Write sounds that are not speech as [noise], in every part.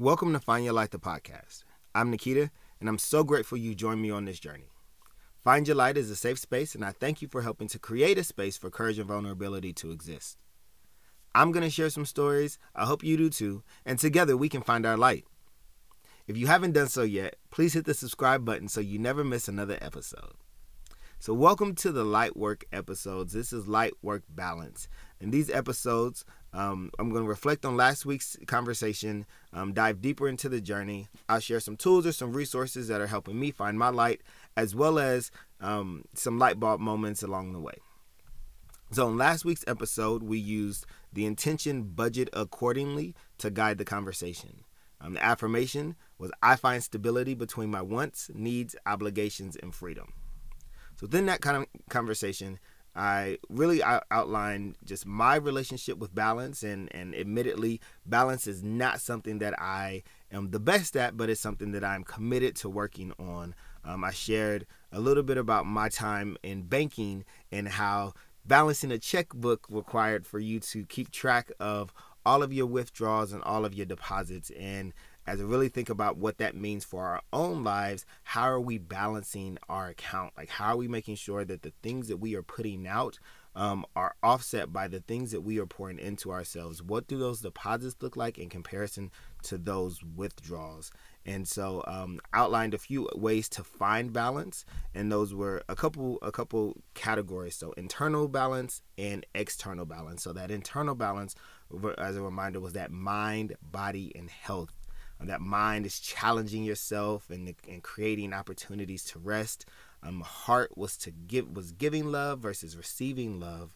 Welcome to Find Your Light, the podcast. I'm Nikita, and I'm so grateful you joined me on this journey. Find Your Light is a safe space, and I thank you for helping to create a space for courage and vulnerability to exist. I'm going to share some stories. I hope you do too, and together we can find our light. If you haven't done so yet, please hit the subscribe button so you never miss another episode. So, welcome to the Light Work episodes. This is Light Work Balance. In these episodes, um, I'm going to reflect on last week's conversation, um, dive deeper into the journey. I'll share some tools or some resources that are helping me find my light, as well as um, some light bulb moments along the way. So, in last week's episode, we used the intention budget accordingly to guide the conversation. Um, the affirmation was I find stability between my wants, needs, obligations, and freedom. So within that kind of conversation, I really outlined just my relationship with balance, and and admittedly, balance is not something that I am the best at, but it's something that I'm committed to working on. Um, I shared a little bit about my time in banking and how balancing a checkbook required for you to keep track of all of your withdrawals and all of your deposits and as we really think about what that means for our own lives, how are we balancing our account? Like, how are we making sure that the things that we are putting out um, are offset by the things that we are pouring into ourselves? What do those deposits look like in comparison to those withdrawals? And so, um, outlined a few ways to find balance, and those were a couple a couple categories. So, internal balance and external balance. So, that internal balance, as a reminder, was that mind, body, and health that mind is challenging yourself and, and creating opportunities to rest. Um, heart was to give was giving love versus receiving love,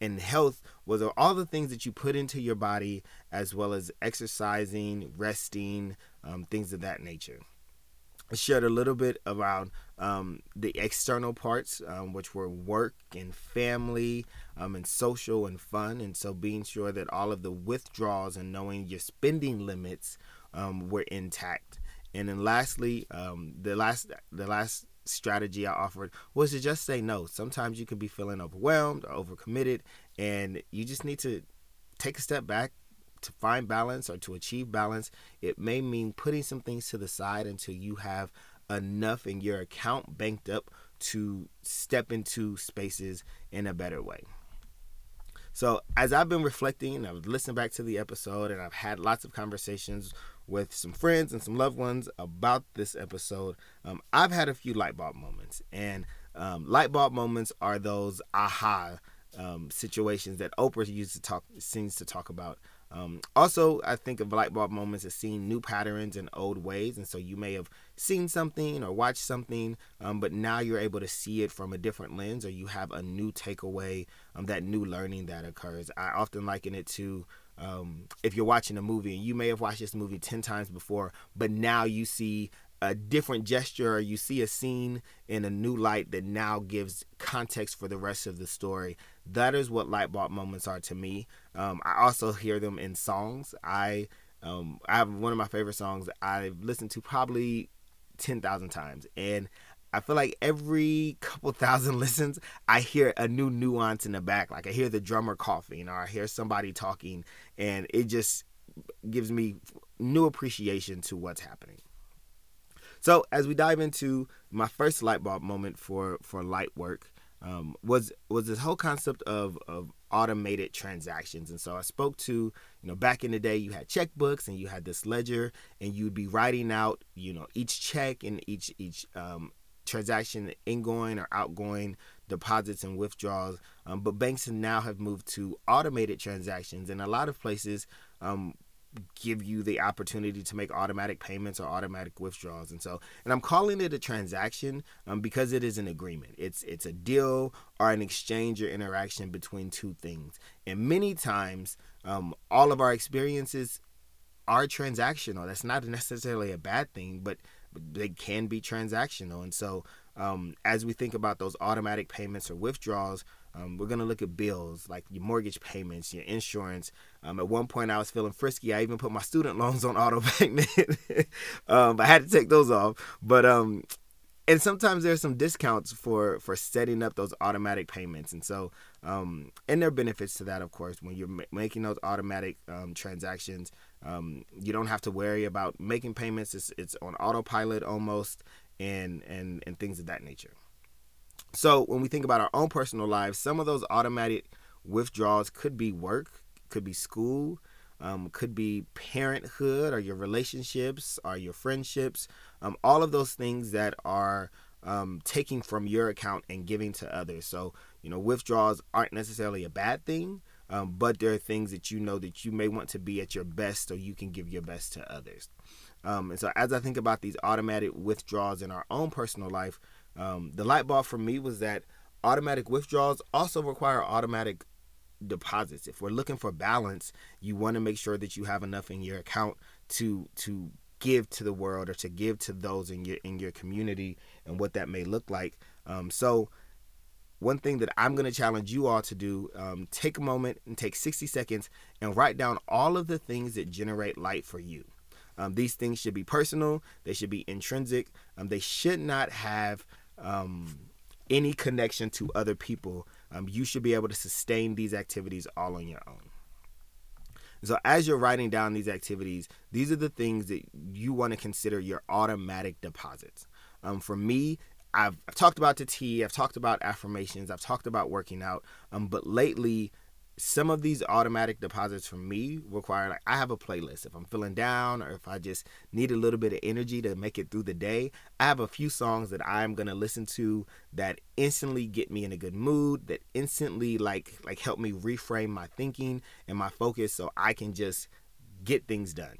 and health was all the things that you put into your body, as well as exercising, resting, um, things of that nature. I shared a little bit around um, the external parts, um, which were work and family um, and social and fun. And so being sure that all of the withdrawals and knowing your spending limits um, were intact. And then lastly, um, the last the last strategy I offered was to just say no. Sometimes you can be feeling overwhelmed or overcommitted, and you just need to take a step back to find balance or to achieve balance. It may mean putting some things to the side until you have enough in your account banked up to step into spaces in a better way. So, as I've been reflecting, and I've listened back to the episode and I've had lots of conversations with some friends and some loved ones about this episode, um, I've had a few light bulb moments. And um, light bulb moments are those aha um, situations that Oprah used to talk, seems to talk about. Um, also, I think of light bulb moments as seeing new patterns in old ways. And so you may have seen something or watched something, um, but now you're able to see it from a different lens or you have a new takeaway, um, that new learning that occurs. I often liken it to um, if you're watching a movie and you may have watched this movie 10 times before, but now you see a different gesture or you see a scene in a new light that now gives context for the rest of the story. That is what light bulb moments are to me. Um, I also hear them in songs. I um, I have one of my favorite songs I've listened to probably 10,000 times. And I feel like every couple thousand [laughs] listens, I hear a new nuance in the back. Like I hear the drummer coughing or I hear somebody talking, and it just gives me new appreciation to what's happening. So as we dive into my first light bulb moment for for light work, um, was was this whole concept of of automated transactions. And so I spoke to, you know, back in the day, you had checkbooks and you had this ledger, and you'd be writing out, you know, each check and each each um, transaction ingoing or outgoing deposits and withdrawals. Um, but banks now have moved to automated transactions, and a lot of places um, give you the opportunity to make automatic payments or automatic withdrawals. And so, and I'm calling it a transaction um, because it is an agreement. It's it's a deal or an exchange or interaction between two things. And many times, um, all of our experiences are transactional. That's not necessarily a bad thing, but they can be transactional. And so, um, as we think about those automatic payments or withdrawals, um, we're going to look at bills like your mortgage payments, your insurance. Um, at one point, I was feeling frisky. I even put my student [laughs] loans on auto payment. [laughs] um, I had to take those off. But um, and sometimes there's some discounts for for setting up those automatic payments. And so um, and there are benefits to that of course. When you're ma- making those automatic um, transactions um, you don't have to worry about making payments. It's, it's on autopilot almost and and and things of that nature. So when we think about our own personal lives some of those automatic withdrawals could be work could be school um, could be parenthood or your relationships or your friendships, um, all of those things that are um, taking from your account and giving to others. So, you know, withdrawals aren't necessarily a bad thing, um, but there are things that you know that you may want to be at your best so you can give your best to others. Um, and so, as I think about these automatic withdrawals in our own personal life, um, the light bulb for me was that automatic withdrawals also require automatic deposits. If we're looking for balance, you want to make sure that you have enough in your account to to give to the world or to give to those in your in your community and what that may look like. Um, so one thing that I'm going to challenge you all to do um, take a moment and take 60 seconds and write down all of the things that generate light for you. Um, these things should be personal, they should be intrinsic, um, they should not have um, any connection to other people um, you should be able to sustain these activities all on your own. So, as you're writing down these activities, these are the things that you want to consider your automatic deposits. Um, for me, I've, I've, talked about the I've talked about affirmations, I've talked about working out, um, but lately, some of these automatic deposits for me require like I have a playlist. If I'm feeling down or if I just need a little bit of energy to make it through the day, I have a few songs that I'm gonna listen to that instantly get me in a good mood, that instantly like like help me reframe my thinking and my focus so I can just get things done.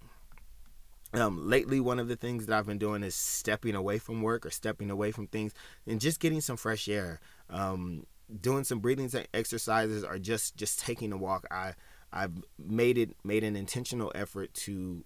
Um, lately, one of the things that I've been doing is stepping away from work or stepping away from things and just getting some fresh air. Um, doing some breathing exercises or just just taking a walk i i've made it made an intentional effort to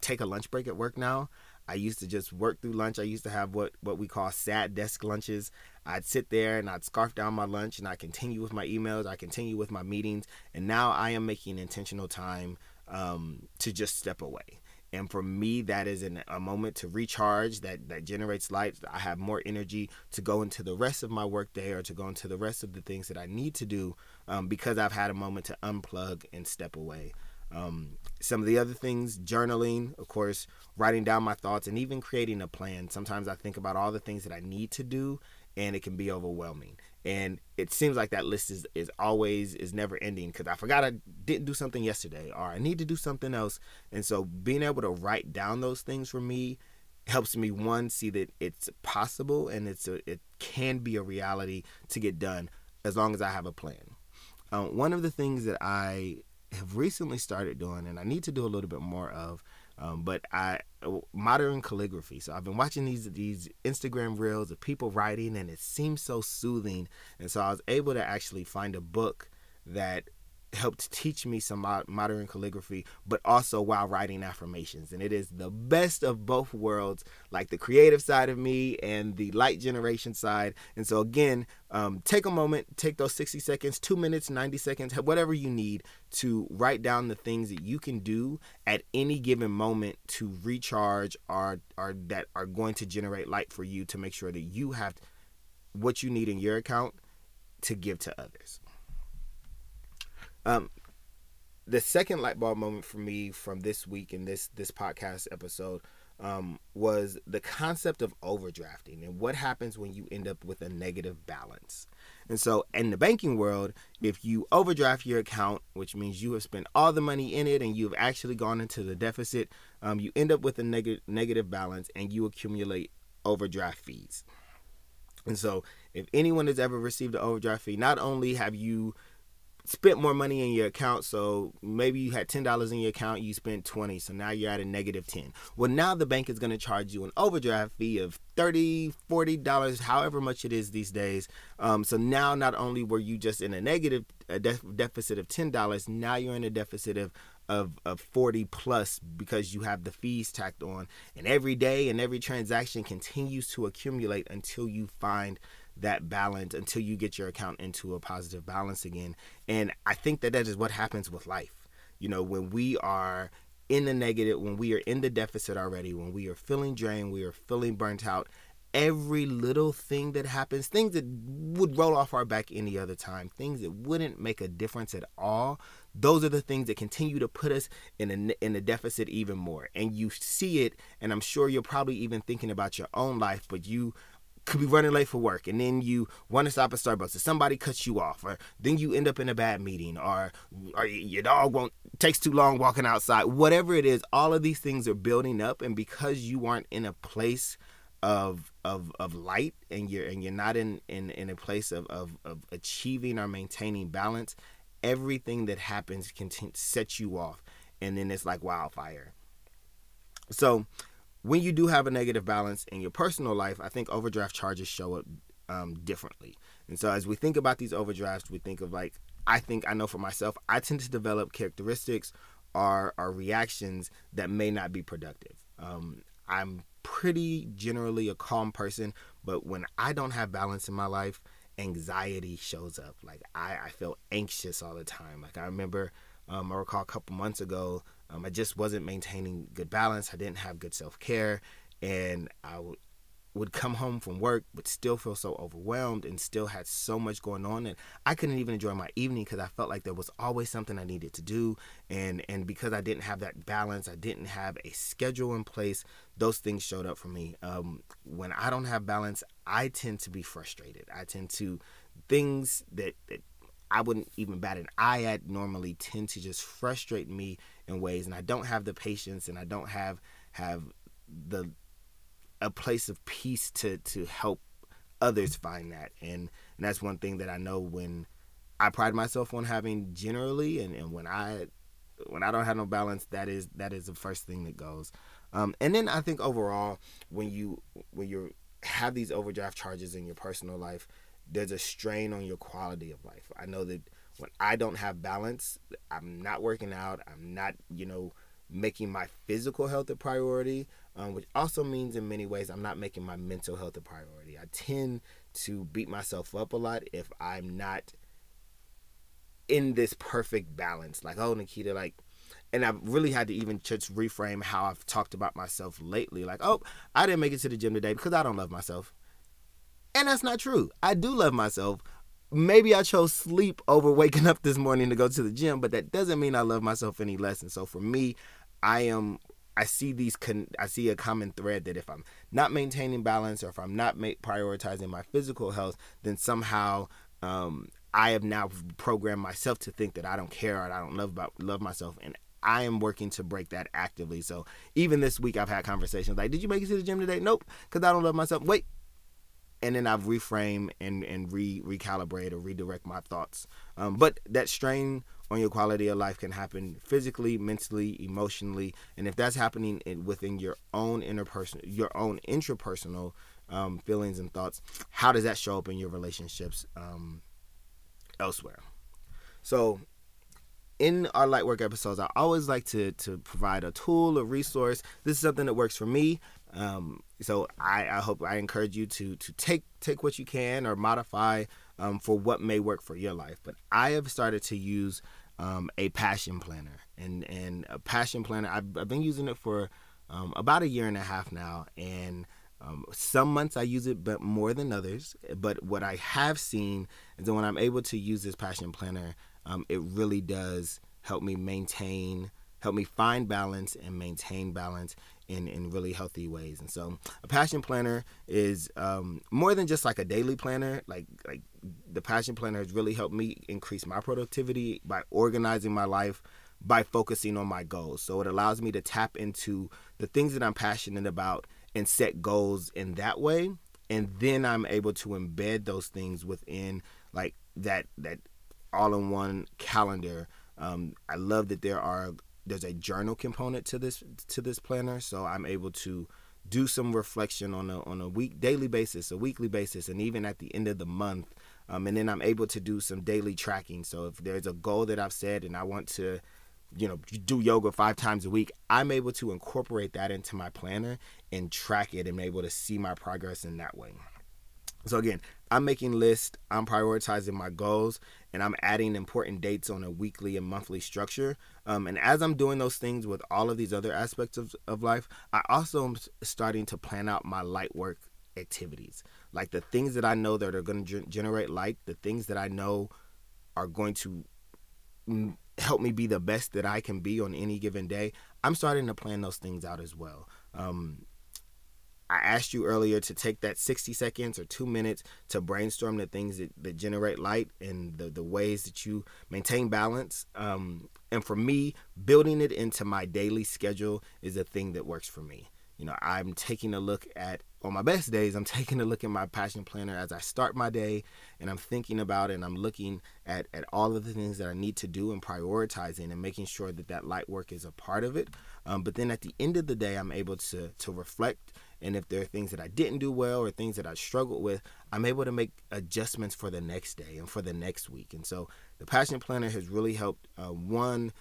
take a lunch break at work now. I used to just work through lunch. I used to have what what we call sad desk lunches. I'd sit there and i'd scarf down my lunch and i continue with my emails. I continue with my meetings. And now i am making intentional time um, to just step away and for me that is an, a moment to recharge that that generates light. I have more energy to go into the rest of my workday or to go into the rest of the things that i need to do um, because i've had a moment to unplug and step away. Um, some of the other things journaling of course writing down my thoughts and even creating a plan. Sometimes i think about all the things that i need to do and it can be overwhelming and it seems like that list is, is always is never ending because i forgot i didn't do something yesterday or i need to do something else. And so being able to write down those things for me helps me one see that it's possible and it's a, it can be a reality to get done as long as i have a plan. Um, one of the things that i have recently started doing and i need to do a little bit more of um, but I modern calligraphy. So I've been watching these these Instagram reels of people writing, and it seems so soothing. And so I was able to actually find a book that helped teach me some modern calligraphy, but also while writing affirmations. And it is the best of both worlds, like the creative side of me and the light generation side. And so, again, um, take a moment, take those 60 seconds, two minutes, 90 seconds, whatever you need to write down the things that you can do at any given moment to recharge or, or that are going to generate light for you to make sure that you have what you need in your account to give to others. Um, the second light bulb moment for me from this week in this this podcast episode um, was the concept of overdrafting and what happens when you end up with a negative balance. And so, in the banking world, if you overdraft your account, which means you have spent all the money in it and you've actually gone into the deficit, um, you end up with a neg- negative balance and you accumulate overdraft fees. And so, if anyone has ever received an overdraft fee, not only have you spent more money in your account so maybe you had $10 in your account you spent 20 so now you're at a negative 10 well now the bank is going to charge you an overdraft fee of 30 $40 however much it is these days. Um, so now not only were you just in a negative a def- deficit of $10 now you're in a deficit of of, of 40 plus because you have the fees tacked on. And every day and every transaction continues to accumulate until you find that balance until you get your account into a positive balance again. And I think that that is what happens with life. You know, when we are in the negative, when we are in the deficit already, when we are feeling drained, we are feeling burnt out, every little thing that happens, things that would roll off our back any other time, things that wouldn't make a difference at all, those are the things that continue to put us in a, in a deficit even more. And you see it, and I'm sure you're probably even thinking about your own life, but you could be running late for work and then you want to stop at Starbucks and somebody cuts you off or then you end up in a bad meeting or or your dog won't takes too long walking outside. Whatever it is all of these things are building up and because you aren't in a place of of of light and you're and you're not in in, in a place of, of of achieving or maintaining balance everything that happens can t- set you off and then it's like wildfire. So when you do have a negative balance in your personal life, I think overdraft charges show up um, differently. And so as we think about these overdrafts, we think of like, I think I know for myself, I tend to develop characteristics or, or reactions that may not be productive. Um, I'm pretty generally a calm person, but when I don't have balance in my life, anxiety shows up. Like I, I feel anxious all the time. Like I remember, um, I recall a couple months ago, um, I just wasn't maintaining good balance. I didn't have good self care, and I w- would come home from work but still feel so overwhelmed and still had so much going on and I couldn't even enjoy my evening because I felt like there was always something I needed to do. And and because I didn't have that balance I didn't have a schedule in place those things showed up for me. Um, when I don't have balance I tend to be frustrated. I tend to things that, that I wouldn't even bat an eye at. Normally tend to just frustrate me in ways and I don't have the patience and I don't have have the a place of peace to to help others find that. And, and that's one thing that I know when I pride myself on having generally and, and when I when I don't have no balance that is that is the first thing that goes. Um, and then I think overall when you when you have these overdraft charges in your personal life there's a strain on your quality of life. I know that when I don't have balance, I'm not working out, I'm not, you know, making my physical health a priority, um, which also means in many ways I'm not making my mental health a priority. I tend to beat myself up a lot if I'm not in this perfect balance. Like, oh, Nikita, like, and I've really had to even just reframe how I've talked about myself lately. Like, oh, I didn't make it to the gym today because I don't love myself. And that's not true. I do love myself. Maybe I chose sleep over waking [laughs] up this morning to go to the gym, but that doesn't mean I love myself any less. And so for me, I am I see these con- I see a common thread that if I'm not maintaining balance or if I'm not ma- prioritizing my physical health, then somehow um, I have now programmed myself to think that I don't care or I don't love about love myself, and I am working to break that actively. So even this week, I've had conversations like, "Did you make it to the gym today?" Nope, because I don't love myself. Wait, and then I've reframe and and re recalibrate or redirect my thoughts. Um, but that strain on your quality of life can happen physically, mentally, emotionally, and if that's happening in, within your own interpersonal, your own intrapersonal um, feelings and thoughts, how does that show up in your relationships um, elsewhere? So in our light work episodes, I always like to to provide a tool, a resource. This is something that works for me. Um, so I, I hope I encourage you to to take take what you can or modify um, for what may work for your life. But I have started to use um, a passion planner, and and a passion planner. I've, I've been using it for um, about a year and a half now, and um, some months I use it, but more than others. But what I have seen is that when I'm able to use this passion planner um, it really does help me maintain, help me find balance and maintain balance in, in really healthy ways. And so a passion planner is um, more than just like a daily planner. Like like the passion planner has really helped me increase my productivity by organizing my life by focusing on my goals. So it allows me to tap into the things that I'm passionate about and set goals in that way. And then I'm able to embed those things within like that that all in one calendar. Um, I love that there are there's a journal component to this to this planner, so I'm able to do some reflection on a on a week daily basis, a weekly basis, and even at the end of the month. Um, and then I'm able to do some daily tracking. So if there's a goal that I've set and I want to, you know, do yoga five times a week, I'm able to incorporate that into my planner and track it and able to see my progress in that way. So again, I'm making lists, I'm prioritizing my goals, and I'm adding important dates on a weekly and monthly structure. Um, and as I'm doing those things with all of these other aspects of, of life, I also am starting to plan out my light work activities, like the things that I know that are going to generate light, the things that I know are going to help me be the best that I can be on any given day. I'm starting to plan those things out as well. Um, I asked you earlier to take that 60 seconds or two minutes to brainstorm the things that, that generate light and the, the ways that you maintain balance. Um, and for me, building it into my daily schedule is a thing that works for me. You know, I'm taking a look at, on my best days, I'm [laughs] taking a look at my passion planner as I start my day and I'm thinking about it and I'm looking at, at all of the things that I need to do and prioritizing and making sure that that light work is a part of it. Um, but then at the end of the day, I'm able to, to reflect and if there are things that I didn't do well or things that I struggled with, I'm able to make adjustments for the next day and for the next week. And so the Passion Planner has really helped, uh, one,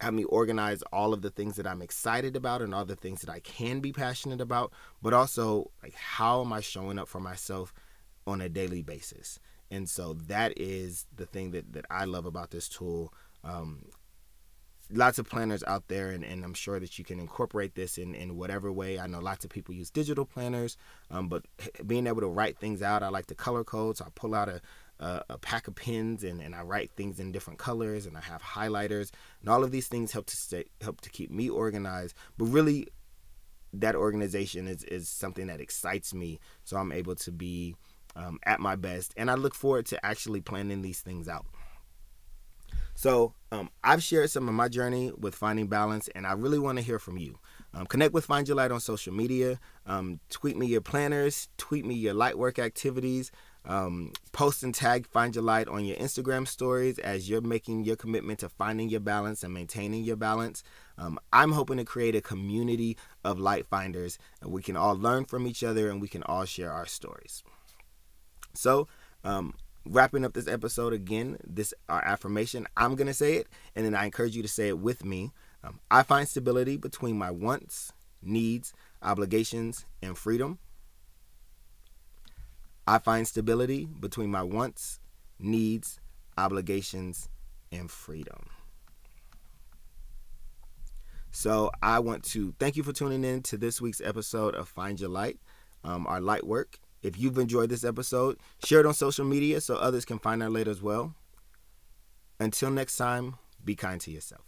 have me organize all of the things that I'm excited about and all the things that I can be passionate about, but also like how am I showing up for myself on a daily basis. And so that is the thing that, that I love about this tool. Um, lots of planners out there and, and i'm sure that you can incorporate this in, in whatever way. I know lots of people use digital planners um, but being able to write things out i like the color codes i pull out a, a, a, pack of pens and, and i write things in different colors and i have highlighters and all of these things help to stay help to keep me organized but really that organization is, is something that excites me so i'm able to be um, at my best and i look forward to actually planning these things out so um, I've shared some of my journey with finding balance, and I really want to hear from you. Um, connect with Find Your Light on social media. Um, tweet me your planners. Tweet me your light work activities. Um, post and tag Find Your Light on your Instagram stories as you're making your commitment to finding your balance and maintaining your balance. Um, I'm hoping to create a community of light finders, and we can all learn from each other and we can all share our stories. So, um, wrapping up this episode again, this our affirmation. I'm gonna say it, and then I encourage you to say it with me. Um, I find stability between my wants, needs, obligations, and freedom. I find stability between my wants, needs, obligations, and freedom. So I want to thank you for tuning in to this week's episode of Find Your Light, um, our light work. If you've enjoyed this episode, share it on social media so others can find our later as well. Until next time, be kind to yourself.